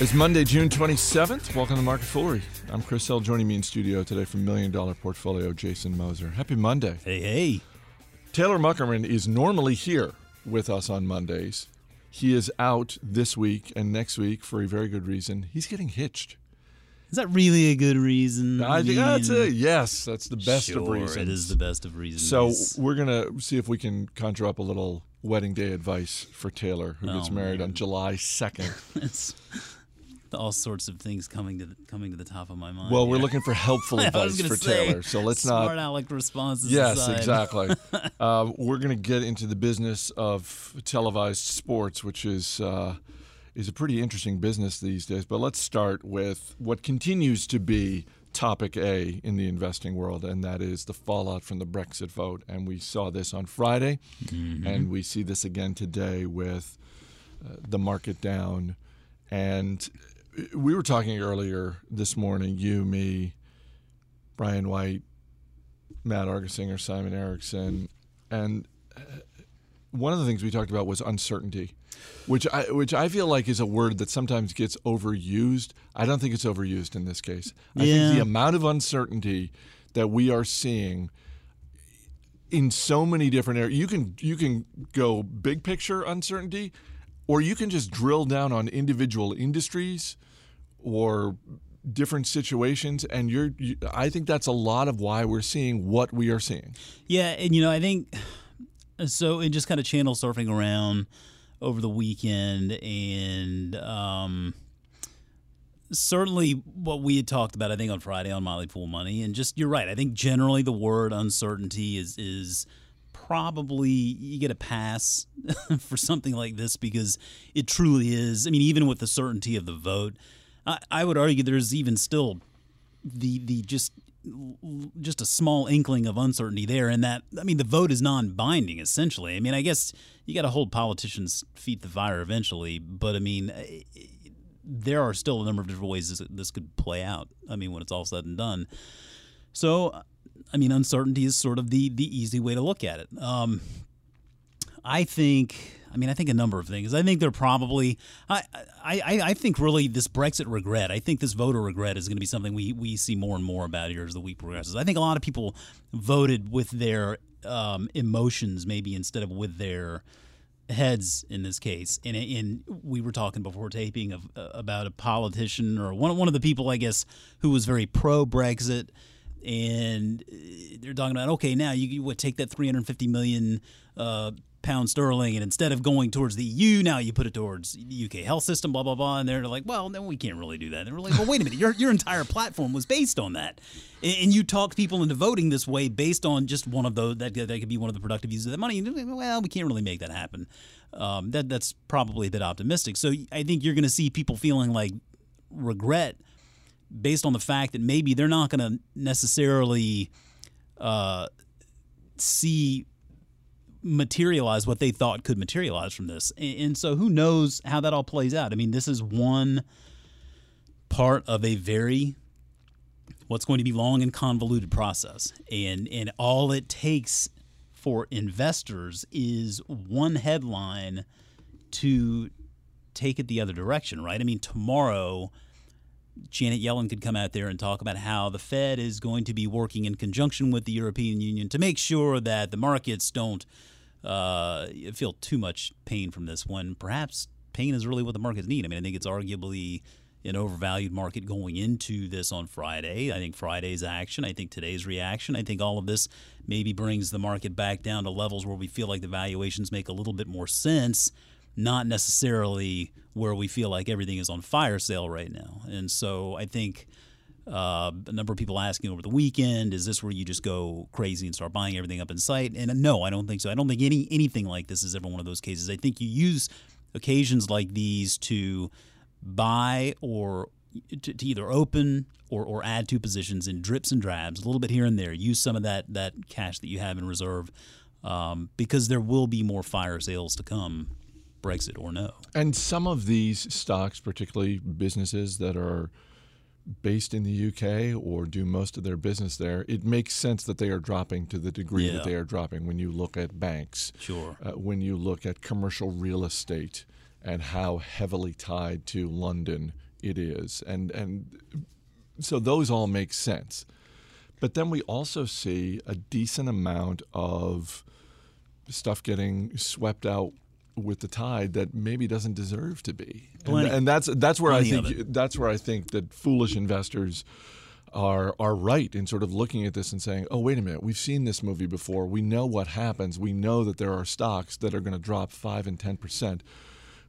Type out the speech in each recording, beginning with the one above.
It's Monday, June 27th. Welcome to Market Foolery. I'm Chris Hill. Joining me in studio today from Million Dollar Portfolio, Jason Moser. Happy Monday. Hey, hey. Taylor Muckerman is normally here with us on Mondays. He is out this week and next week for a very good reason. He's getting hitched. Is that really a good reason? I think mean, that's it. Yes, that's the best sure, of reasons. It is the best of reasons. So we're gonna see if we can conjure up a little wedding day advice for Taylor, who gets Oh, married man. on July 2nd. all sorts of things coming to the, coming to the top of my mind. Well, we're looking for helpful advice for say, Taylor. So let's not smart aleck responses. Yes, aside. exactly. uh, we're going to get into the business of televised sports, which is uh, is a pretty interesting business these days. But let's start with what continues to be topic A in the investing world, and that is the fallout from the Brexit vote. And we saw this on Friday, and we see this again today with uh, the market down. And we were talking earlier this morning, you, me, Brian White, Matt Argersinger, Simon Erickson, and uh, one of the things we talked about was uncertainty, which I which I feel like is a word that sometimes gets overused. I don't think it's overused in this case. I think the amount of uncertainty that we are seeing in so many different areas, you can you can go big picture uncertainty, or you can just drill down on individual industries or different situations and you're you, i think that's a lot of why we're seeing what we are seeing Yeah, and you know, I think so. And just kind of channel surfing around over the weekend, and um, certainly what we had talked about, I think on Friday on Motley Fool Money, and just you're right. I think generally the word uncertainty is is probably you get a pass for something like this because it truly is. I mean, even with the certainty of the vote, I, I would argue there's even still the the just just a small inkling of uncertainty there and that I mean the vote is non-binding essentially. I mean I guess you got to hold politicians feet the fire eventually, but I mean eh, there are still a number of different ways this, this could play out. I mean when it's all said and done. So I mean uncertainty is sort of the the easy way to look at it. Um I think. I mean, I think a number of things. I think they're probably. I, I, I think really this Brexit regret. I think this voter regret is going to be something we we see more and more about here as the week progresses. I think a lot of people voted with their um, emotions, maybe instead of with their heads in this case. And, and we were talking before taping of uh, about a politician or one one of the people, I guess, who was very pro Brexit and uh, they're talking about okay now you, you would take that 350 million uh, pound sterling and instead of going towards the EU now you put it towards the UK health system blah blah blah. And they're like well then we can't really do that. And they're like well wait a minute. Your, your entire platform was based on that. And, and you talked people into voting this way based on just one of those that, that could be one of the productive uses of the money. Well we can't really make that happen. Um, that that's probably a bit optimistic. So I think you're going to see people feeling like regret based on the fact that maybe they're not going to necessarily uh, see materialize what they thought could materialize from this. And, and so who knows how that all plays out? I mean, this is one part of a very what's going to be long and convoluted process. And and all it takes for investors is one headline to take it the other direction, right? I mean, tomorrow Janet Yellen could come out there and talk about how the Fed is going to be working in conjunction with the European Union to make sure that the markets don't uh, feel too much pain from this when perhaps pain is really what the markets need. I mean, I think it's arguably an overvalued market going into this on Friday. I think Friday's action, I think today's reaction, I think all of this maybe brings the market back down to levels where we feel like the valuations make a little bit more sense not necessarily where we feel like everything is on fire sale right now. And so I think uh, a number of people asking over the weekend, is this where you just go crazy and start buying everything up in sight? And no, I don't think so. I don't think any anything like this is ever one of those cases. I think you use occasions like these to buy or to, to either open or, or add to positions in drips and drabs, a little bit here and there. Use some of that that cash that you have in reserve um, because there will be more fire sales to come, Brexit or no. And some of these stocks, particularly businesses that are based in the UK or do most of their business there, it makes sense that they are dropping to the degree Yeah. that they are dropping when you look at banks, Sure. uh, when you look at commercial real estate and how heavily tied to London it is, and and so those all make sense. But then we also see a decent amount of stuff getting swept out with the tide that maybe doesn't deserve to be. And, and, that's that's where Plenty I think that's where I think that foolish investors are are right in sort of looking at this and saying, "Oh, wait a minute, we've seen this movie before. We know what happens. We know that there are stocks that are going to drop 5 and 10%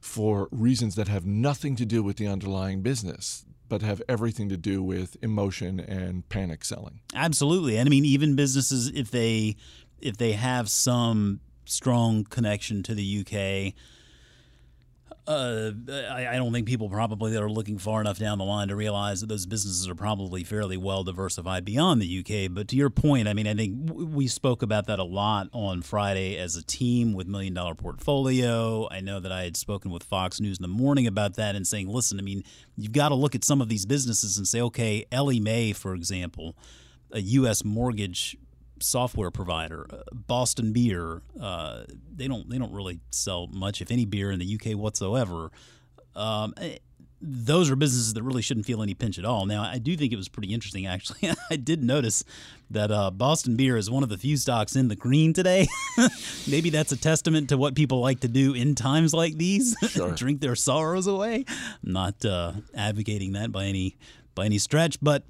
for reasons that have nothing to do with the underlying business." But have everything to do with emotion and panic selling. Absolutely, and I mean, even businesses if they if they have some strong connection to the UK. Uh, I, I, don't think people probably that are looking far enough down the line to realize that those businesses are probably fairly well diversified beyond the UK. But to your point, I mean, I think we spoke about that a lot on Friday as a team with Million Dollar Portfolio. I know that I had spoken with Fox News in the morning about that and saying, listen, I mean, you've got to look at some of these businesses and say, okay, Ellie Mae, for example, a U.S. mortgage software provider, uh, Boston Beer. Uh, they don't they don't really sell much, if any, beer in the UK whatsoever. Um, eh, those are businesses that really shouldn't feel any pinch at all. Now, I do think it was pretty interesting, actually. I did notice that uh, Boston Beer is one of the few stocks in the green today. Maybe that's a testament to what people like to do in times like these sure. drink their sorrows away. I'm not uh, advocating that by any by any stretch, but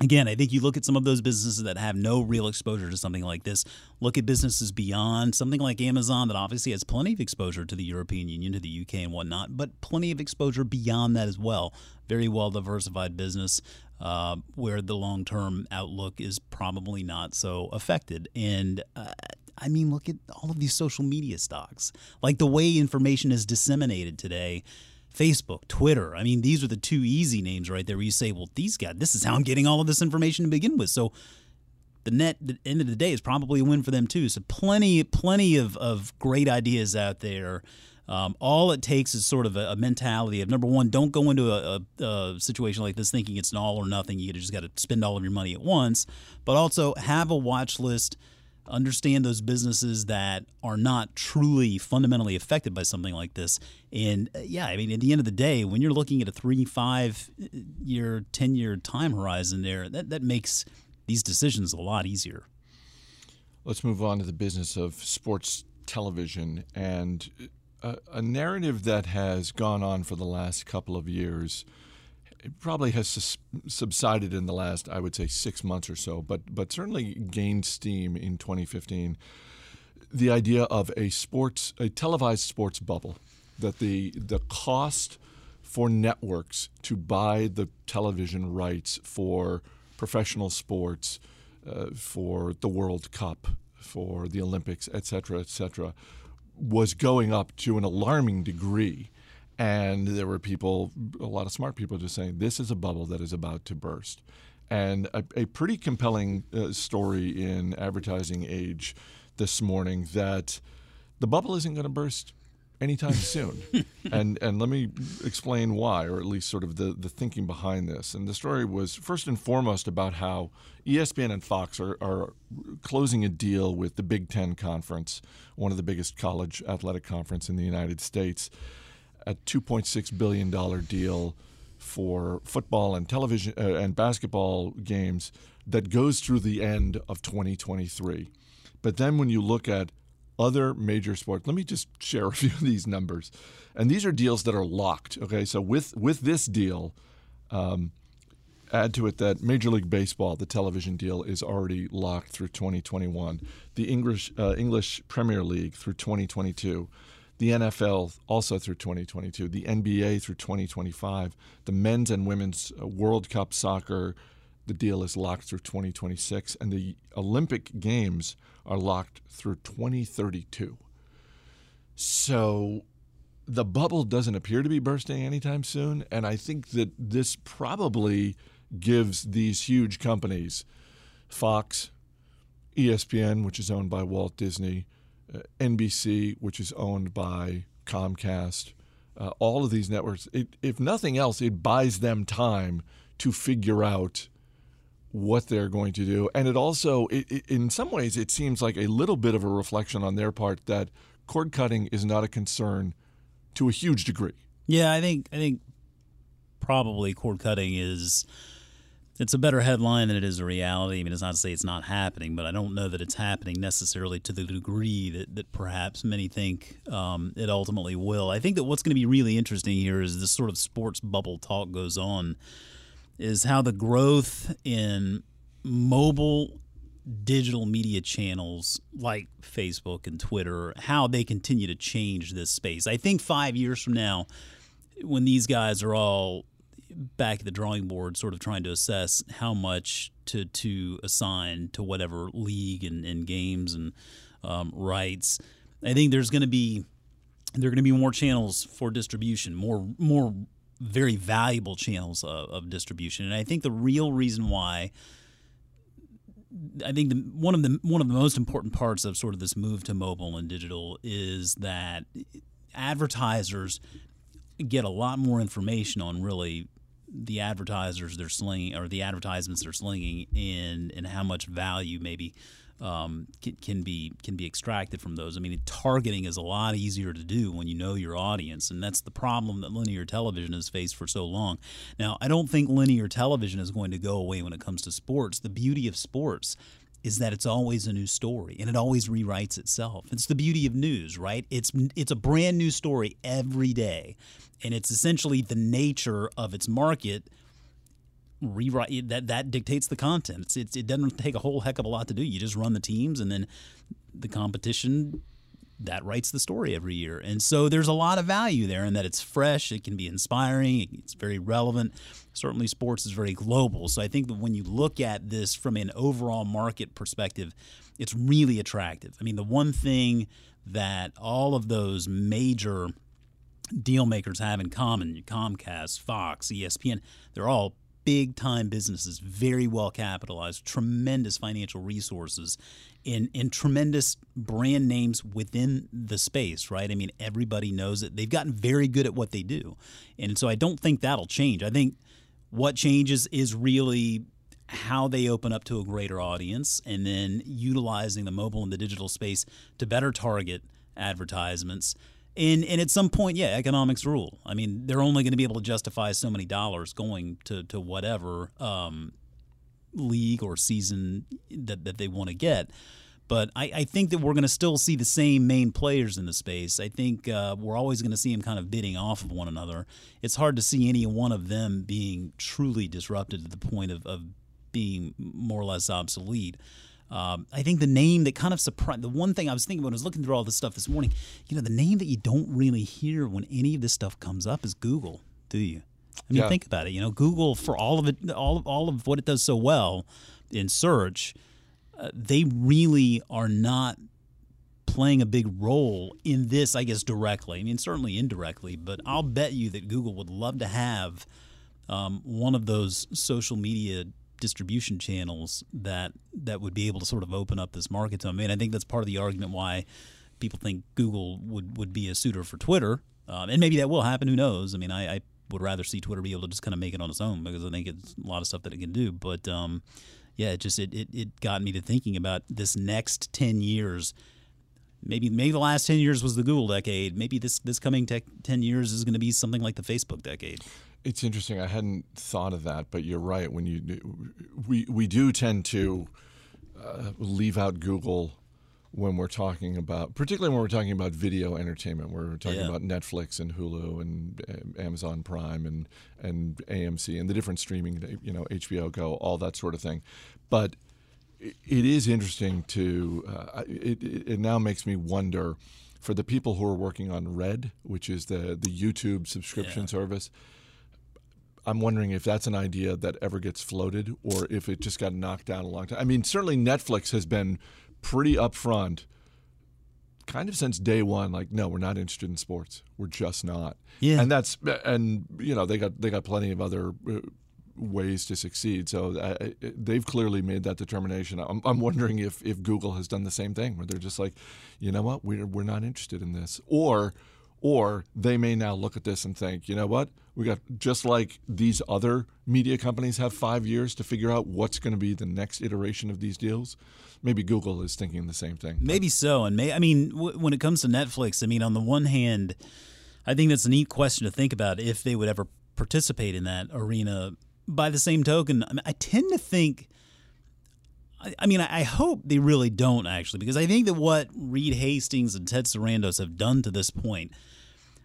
Again, I think you look at some of those businesses that have no real exposure to something like this. Look at businesses beyond something like Amazon that obviously has plenty of exposure to the European Union, to the UK, and whatnot, but plenty of exposure beyond that as well. Very well diversified business uh, where the long term outlook is probably not so affected. And uh, I mean, look at all of these social media stocks. Like the way information is disseminated today Facebook, Twitter. I mean, these are the two easy names right there where you say, well, these guys, this is how I'm getting all of this information to begin with. So the net the end of the day is probably a win for them too. So plenty, plenty of, of great ideas out there. Um, all it takes is sort of a, a, mentality of number one, don't go into a, a, a, situation like this thinking it's an all or nothing. You just got to spend all of your money at once, but also have a watch list understand those businesses that are not truly fundamentally affected by something like this. And uh, yeah, I mean, at the end of the day, when you're looking at a three, five uh, year, 10 year time horizon there, that, that makes these decisions a lot easier. Let's move on to the business of sports television and a, uh, a narrative that has gone on for the last couple of years it probably has subsided in the last, I would say, six months or so, but but certainly gained steam in 2015. The idea of a sports, a televised sports bubble, that the the cost for networks to buy the television rights for professional sports, uh, for the World Cup, for the Olympics, et cetera, et cetera, was going up to an alarming degree and there were people, a lot of smart people, just saying this is a bubble that is about to burst. And a, a pretty compelling uh, story in Advertising Age this morning that the bubble isn't going to burst anytime soon. and and let me explain why, or at least sort of the, the thinking behind this. And the story was first and foremost about how ESPN and Fox are, are closing a deal with the Big Ten Conference, one of the biggest college athletic conference in the United States a $2.6 billion deal for football and television uh, and basketball games that goes through the end of 2023. But then when you look at other major sports, let me just share a few of these numbers. And these are deals that are locked. Okay, so with with this deal, um, add to it that Major League Baseball, the television deal, is already locked through 2021. The English uh, English Premier League through 2022 the NFL also through 2022, the NBA through 2025, the men's and women's uh, World Cup soccer, the deal is locked through 2026, and the Olympic Games are locked through 2032. So the bubble doesn't appear to be bursting anytime soon, and I think that this probably gives these huge companies, Fox, ESPN, which is owned by Walt Disney, NBC, which is owned by Comcast, uh, all of these networks, it, if nothing else, it buys them time to figure out what they're going to do. And it also, it, it, in some ways, it seems like a little bit of a reflection on their part that cord cutting is not a concern to a huge degree. Yeah, I think I think probably cord cutting is it's a better headline than it is a reality. I mean, it's not to say it's not happening, but I don't know that it's happening necessarily to the degree that, that perhaps many think um, it ultimately will. I think that what's going to be really interesting here is this sort of sports bubble talk goes on, is how the growth in mobile digital media channels like Facebook and Twitter, how they continue to change this space. I think five years from now, when these guys are all back at the drawing board, sort of trying to assess how much to to assign to whatever league and, and games and um, rights. I think there's going to be there are going to be more channels for distribution, more more very valuable channels of, of distribution, and I think the real reason why. I think the, one of the one of the most important parts of sort of this move to mobile and digital is that advertisers get a lot more information on really the advertisers they're slinging or the advertisements they're slinging and and how much value maybe um, can, can, be can be extracted from those. I mean, targeting is a lot easier to do when you know your audience, and that's the problem that linear television has faced for so long. Now, I don't think linear television is going to go away when it comes to sports. The beauty of sports is that it's always a new story and it always rewrites itself. It's the beauty of news, right? It's it's a brand new story every day. And it's essentially the nature of its market rewrite that that dictates the content. It's, it's, it doesn't take a whole heck of a lot to do. You just run the teams and then the competition that writes the story every year. And so there's a lot of value there in that it's fresh, it can be inspiring, it's very relevant. Certainly, sports is very global. So I think that when you look at this from an overall market perspective, it's really attractive. I mean, the one thing that all of those major deal makers have in common Comcast, Fox, ESPN they're all big time businesses, very well capitalized, tremendous financial resources, and, and tremendous brand names within the space, right? I mean, everybody knows it. They've gotten very good at what they do. And so I don't think that'll change. I think what changes is really how they open up to a greater audience and then utilizing the mobile and the digital space to better target advertisements and and at some point, yeah, economics rule. I mean, they're only going to be able to justify so many dollars going to to whatever um, league or season that that they want to get. But I, I, think that we're going to still see the same main players in the space. I think uh, we're always going to see them kind of bidding off of one another. It's hard to see any one of them being truly disrupted to the point of, of being more or less obsolete. Um, I think the name that kind of surprised the one thing I was thinking when I was looking through all this stuff this morning, you know, the name that you don't really hear when any of this stuff comes up is Google, do you? I mean, yeah. think about it. You know, Google for all of it, all of all of what it does so well in search, uh, they really are not playing a big role in this. I guess directly. I mean, certainly indirectly, but I'll bet you that Google would love to have um, one of those social media distribution channels that that would be able to sort of open up this market to them. I mean, I think that's part of the argument why people think Google would, would be a suitor for Twitter, um, and maybe that will happen. Who knows? I mean, I, I, would rather see Twitter be able to just kind of make it on its own because I think it's a lot of stuff that it can do. But um, yeah, it just it, it it got me to thinking about this next ten years. Maybe maybe the last ten years was the Google decade. Maybe this this coming tech, ten years is going to be something like the Facebook decade. It's interesting. I hadn't thought of that, but you're right. When you we we do tend to uh, leave out Google when we're talking about, particularly when we're talking about video entertainment, we're talking yeah. about Netflix and Hulu and uh, Amazon Prime and and AMC and the different streaming, you know, HBO Go, all that sort of thing. But it is interesting to. Uh, it, it now makes me wonder for the people who are working on Red, which is the the YouTube subscription yeah. service I'm wondering if that's an idea that ever gets floated or if it just got knocked down a long time. I mean, certainly Netflix has been pretty upfront kind of since day one like no we're not interested in sports. We're just not. Yeah. And that's and you know they got they got plenty of other uh, ways to succeed. So uh, uh, they've clearly made that determination. I'm, I'm wondering if if google has done the same thing where they're just like you know what? We're, we're not interested in this. Or or they may now look at this and think, you know what? We got just like these other media companies have five years to figure out what's going to be the next iteration of these deals. Maybe Google is thinking the same thing. Maybe so. And may, I mean, w- when it comes to Netflix, I mean, on the one hand, I think that's a neat question to think about if they would ever participate in that arena. By the same token, I, mean, I tend to think. I, mean, I hope they really don't actually, because I think that what Reed Hastings and Ted Sarandos have done to this point.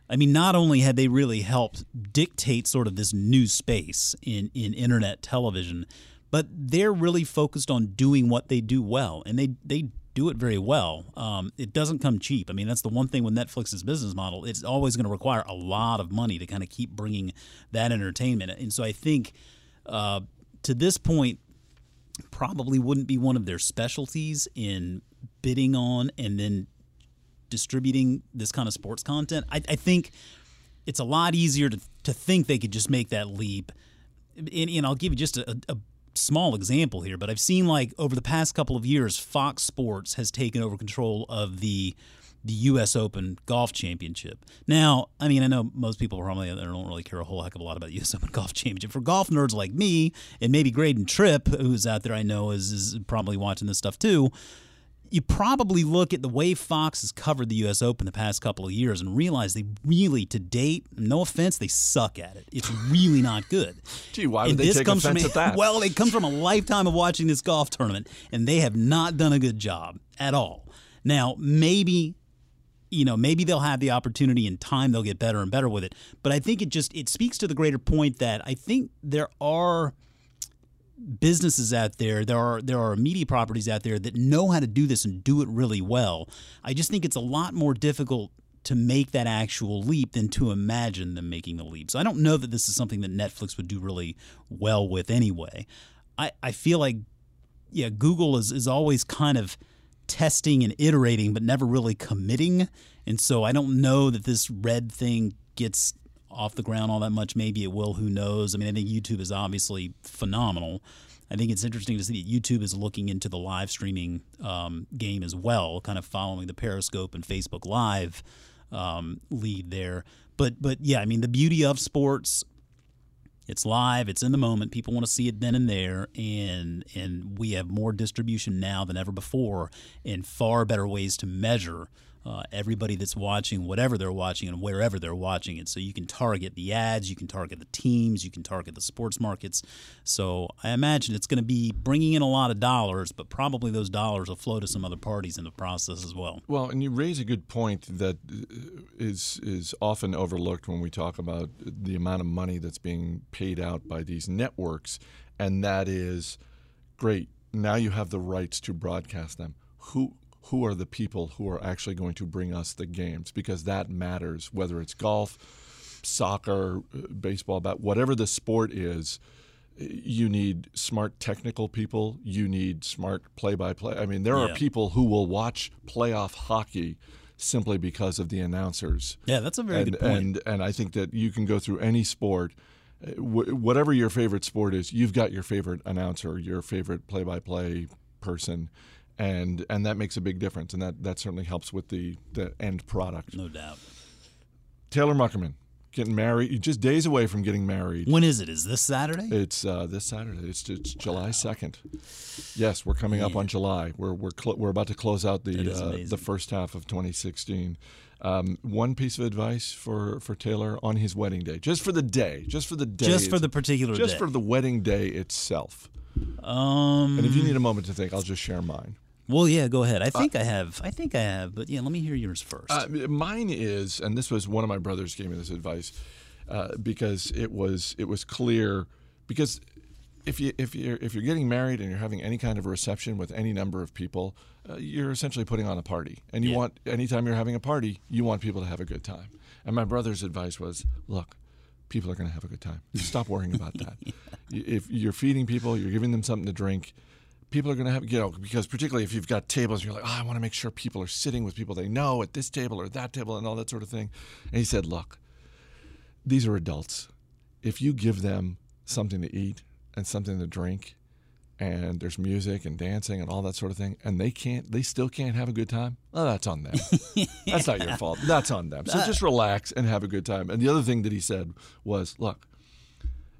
I mean, not only had they really helped dictate sort of this new space in, in internet television, but they're really focused on doing what they do well, and they they do it very well. Um, it doesn't come cheap. I mean, that's the one thing with Netflix's business model. It's always going to require a lot of money to kind of keep bringing that entertainment. And so I think uh, to this point, probably wouldn't be one of their specialties in bidding on and then distributing this kind of sports content. I, I think it's a lot easier to, to think they could just make that leap. And, and I'll give you just a, a small example here, but I've seen like over the past couple of years, Fox Sports has taken over control of the the U.S. Open Golf Championship. Now, I mean, I know most people probably don't really care a whole heck of a lot about the U.S. Open Golf Championship. For golf nerds like me, and maybe Graydon Tripp, who's out there, I know is, is probably watching this stuff too you probably look at the way Fox has covered the U.S. Open the past couple of years and realize they really, to date, no offense, they suck at it. It's really not good. Gee, why would and they take offense from, at that? Well, it comes from a lifetime of watching this golf tournament, and they have not done a good job at all. Now, maybe you know maybe they'll have the opportunity in time they'll get better and better with it but i think it just it speaks to the greater point that i think there are businesses out there, there are there are media properties out there that know how to do this and do it really well. I just think it's a lot more difficult to make that actual leap than to imagine them making the leap. So I don't know that this is something that Netflix would do really well with anyway. I, I feel like yeah, Google is, is always kind of testing and iterating but never really committing. And so I don't know that this red thing gets off the ground all that much. Maybe it will. Who knows? I mean, I think YouTube is obviously phenomenal. I think it's interesting to see that YouTube is looking into the live streaming um, game as well, kind of following the Periscope and Facebook Live um, lead there. But but yeah, I mean, the beauty of sports. It's live. It's in the moment. People want to see it then and there, and and we have more distribution now than ever before, and far better ways to measure uh, everybody that's watching whatever they're watching and wherever they're watching it. So you can target the ads, you can target the teams, you can target the sports markets. So I imagine it's going to be bringing in a lot of dollars, but probably those dollars will flow to some other parties in the process as well. Well, and you raise a good point that is is often overlooked when we talk about the amount of money that's being paid out by these networks, and that is great. Now you have the rights to broadcast them. Who who are the people who are actually going to bring us the games because that matters whether it's golf soccer baseball about whatever the sport is you need smart technical people you need smart play-by-play. I mean there yeah. are people who will watch playoff hockey simply because of the announcers. Yeah that's a very and, good point. and and i think that you can go through any sport whatever your favorite sport is you've got your favorite announcer your favorite play-by-play person and and that makes a big difference, and that that certainly helps with the the end product. No doubt. Taylor Muckerman getting married, just days away from getting married. When is it? Is this Saturday? It's uh, this Saturday. It's, it's July second. Yes, we're coming up on July. We're we're cl- we're about to close out the uh, the first half of 2016. Um, one piece of advice for, for Taylor on his wedding day, just for the day, just for the day, just for the particular, just day. for the wedding day itself. Um, and if you need a moment to think, I'll just share mine. Well, yeah, go ahead. I uh, think uh, I have. I think I have, but yeah, let me hear yours first. Uh, mine is, and this was one of my brothers gave me this advice uh, because it was it was clear because if you if you're if you're getting married and you're having any kind of a reception with any number of people, uh, you're essentially putting on a party, and you yeah. want anytime you're having a party, you want people to have a good time. And my brother's advice was, look, people are going to have a good time. Stop worrying about that. yeah. If you're feeding people, you're giving them something to drink people are going to have, you know, because particularly if you've got tables, you're like, oh, I want to make sure people are sitting with people they know at this table or that table and all that sort of thing. And he said, look, these are adults. If you give them something to eat and something to drink, and there's music and dancing and all that sort of thing, and they can't, they still can't have a good time. Well, that's on them. yeah. That's not your fault. That's on them. So just relax and have a good time. And the other thing that he said was, look,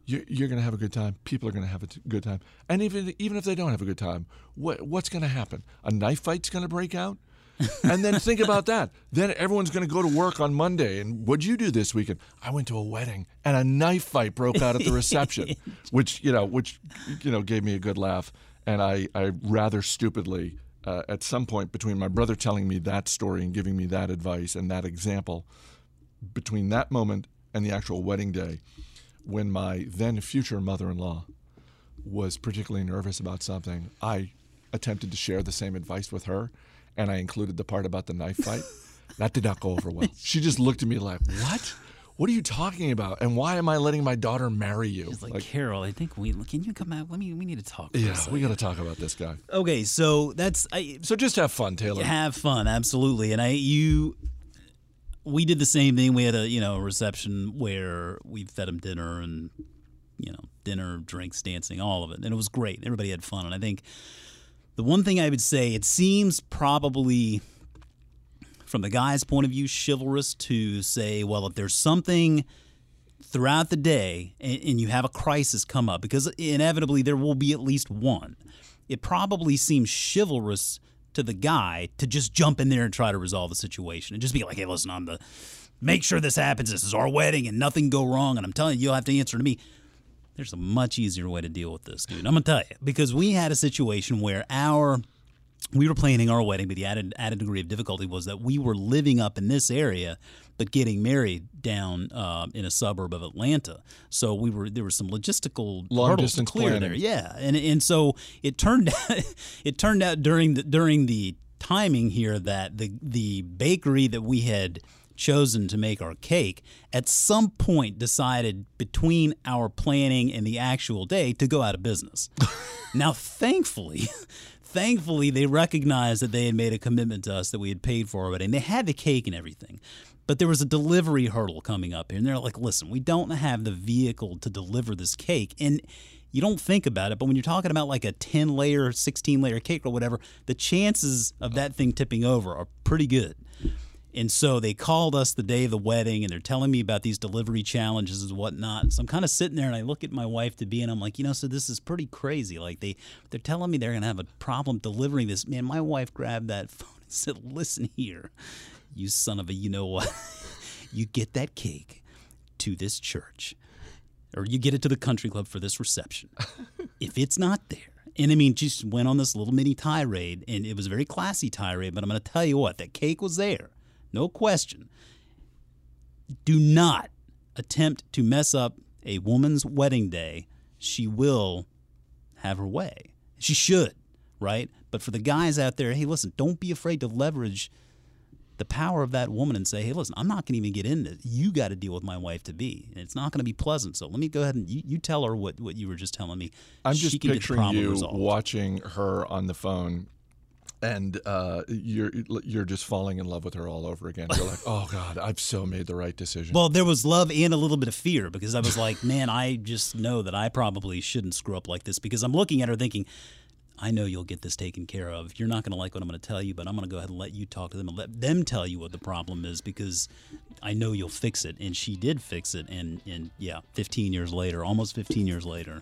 you're, you're going to have a good time. People are going to have a t- good time. And even even if they don't have a good time, what what's going to happen? A knife fight's going to break out. And then think about that. Then everyone's going to go to work on Monday. And what'd you do this weekend? I went to a wedding and a knife fight broke out at the reception, which, you know, which, you know, gave me a good laugh. And I, I rather stupidly, uh, at some point between my brother telling me that story and giving me that advice and that example, between that moment and the actual wedding day, when my then future mother in law was particularly nervous about something, I attempted to share the same advice with her, and I included the part about the knife fight. that did not go over well. She just looked at me like, "What? What are you talking about? And why am I letting my daughter marry you?" It's like, Carol, I think we can you come out? Let me. We need to talk. yeah, we got to talk about this guy. Okay, so that's I So just have fun, Taylor. have fun absolutely, and I you. We did the same thing. We had a you know a reception where we fed him dinner and you know dinner, drinks, dancing, all of it, and it was great. Everybody had fun, and I think the one thing I would say it seems probably from the guy's point of view chivalrous to say, well, if there's something throughout the day and, and you have a crisis come up, because inevitably there will be at least one, it probably seems chivalrous to the guy to just jump in there and try to resolve the situation and just be like, hey, listen, I'm the make sure this happens. This is our wedding and nothing go wrong. And I'm telling you, you'll have to answer to me. There's a much easier way to deal with this, dude. I'm gonna tell you because we had a situation where our we were planning our wedding, but the added added degree of difficulty was that we were living up in this area, but getting married down uh, in a suburb of Atlanta. So we were there were some logistical Long hurdles to clear planning. there. Yeah, and and so it turned out it turned out during the during the timing here that the the bakery that we had chosen to make our cake at some point decided between our planning and the actual day to go out of business. now, thankfully, thankfully they recognized that they had made a commitment to us that we had paid for our and They had the cake and everything. But there was a delivery hurdle coming up here, and they're like, "Listen, we don't have the vehicle to deliver this cake." And you don't think about it, but when you're talking about like a 10 layer, 16 layer cake or whatever, the chances of that thing tipping over are pretty good. And so they called us the day of the wedding and they're telling me about these delivery challenges and whatnot. So I'm kind of sitting there and I look at my wife to be and I'm like, you know, so this is pretty crazy. Like they they're telling me they're gonna have a problem delivering this. Man, my wife grabbed that phone and said, Listen here, you son of a you know what? you get that cake to this church. Or you get it to the country club for this reception. if it's not there, and I mean, just went on this little mini tirade, and it was a very classy tirade. But I'm going to tell you what, that cake was there, no question. Do not attempt to mess up a woman's wedding day. She will have her way. She should, right? But for the guys out there, hey, listen, don't be afraid to leverage the power of that woman and say, hey, listen, I'm not going to even get in this. You got to deal with my wife to be. And it's not going to be pleasant. So let me go ahead and you, you tell her what, what you were just telling me. I'm She just can get the picturing you resolved. watching her on the phone, and uh, you're you're just falling in love with her all over again. You're like, oh God, I've so made the right decision. Well, there was love and a little bit of fear because I was like, man, I just know that I probably shouldn't screw up like this because I'm looking at her thinking, I know you'll get this taken care of. You're not going to like what I'm going to tell you, but I'm going to go ahead and let you talk to them and let them tell you what the problem is because I know you'll fix it. And she did fix it. And, and yeah, 15 years later, almost 15 years later,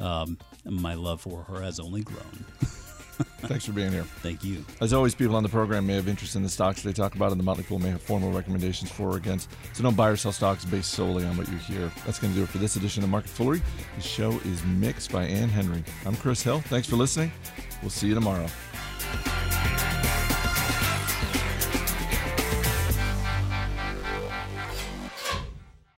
um, my love for her has only grown. Thanks for being here. Thank you. As always, people on the program may have interest in the stocks they talk about, and the Motley Fool may have formal recommendations for or against. So don't buy or sell stocks based solely on what you hear. That's going to do it for this edition of Market Foolery. The show is mixed by Ann Henry. I'm Chris Hill. Thanks for listening. We'll see you tomorrow.